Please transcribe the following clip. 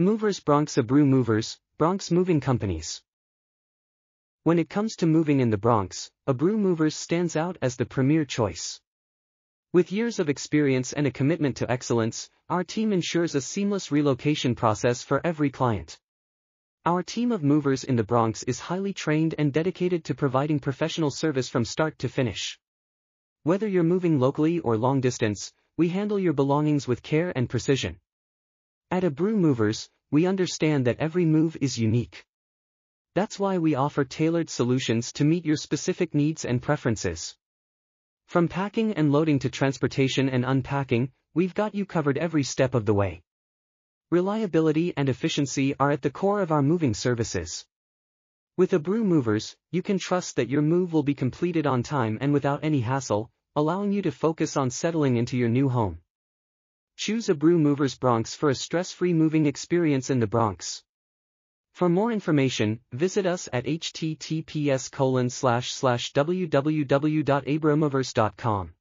Movers Bronx Abreu Movers, Bronx Moving Companies. When it comes to moving in the Bronx, Abreu Movers stands out as the premier choice. With years of experience and a commitment to excellence, our team ensures a seamless relocation process for every client. Our team of movers in the Bronx is highly trained and dedicated to providing professional service from start to finish. Whether you're moving locally or long distance, we handle your belongings with care and precision. At Abreu Movers, we understand that every move is unique. That's why we offer tailored solutions to meet your specific needs and preferences. From packing and loading to transportation and unpacking, we've got you covered every step of the way. Reliability and efficiency are at the core of our moving services. With Abreu Movers, you can trust that your move will be completed on time and without any hassle, allowing you to focus on settling into your new home. Choose Abreu Movers Bronx for a stress-free moving experience in the Bronx. For more information, visit us at https www.abreumovers.com.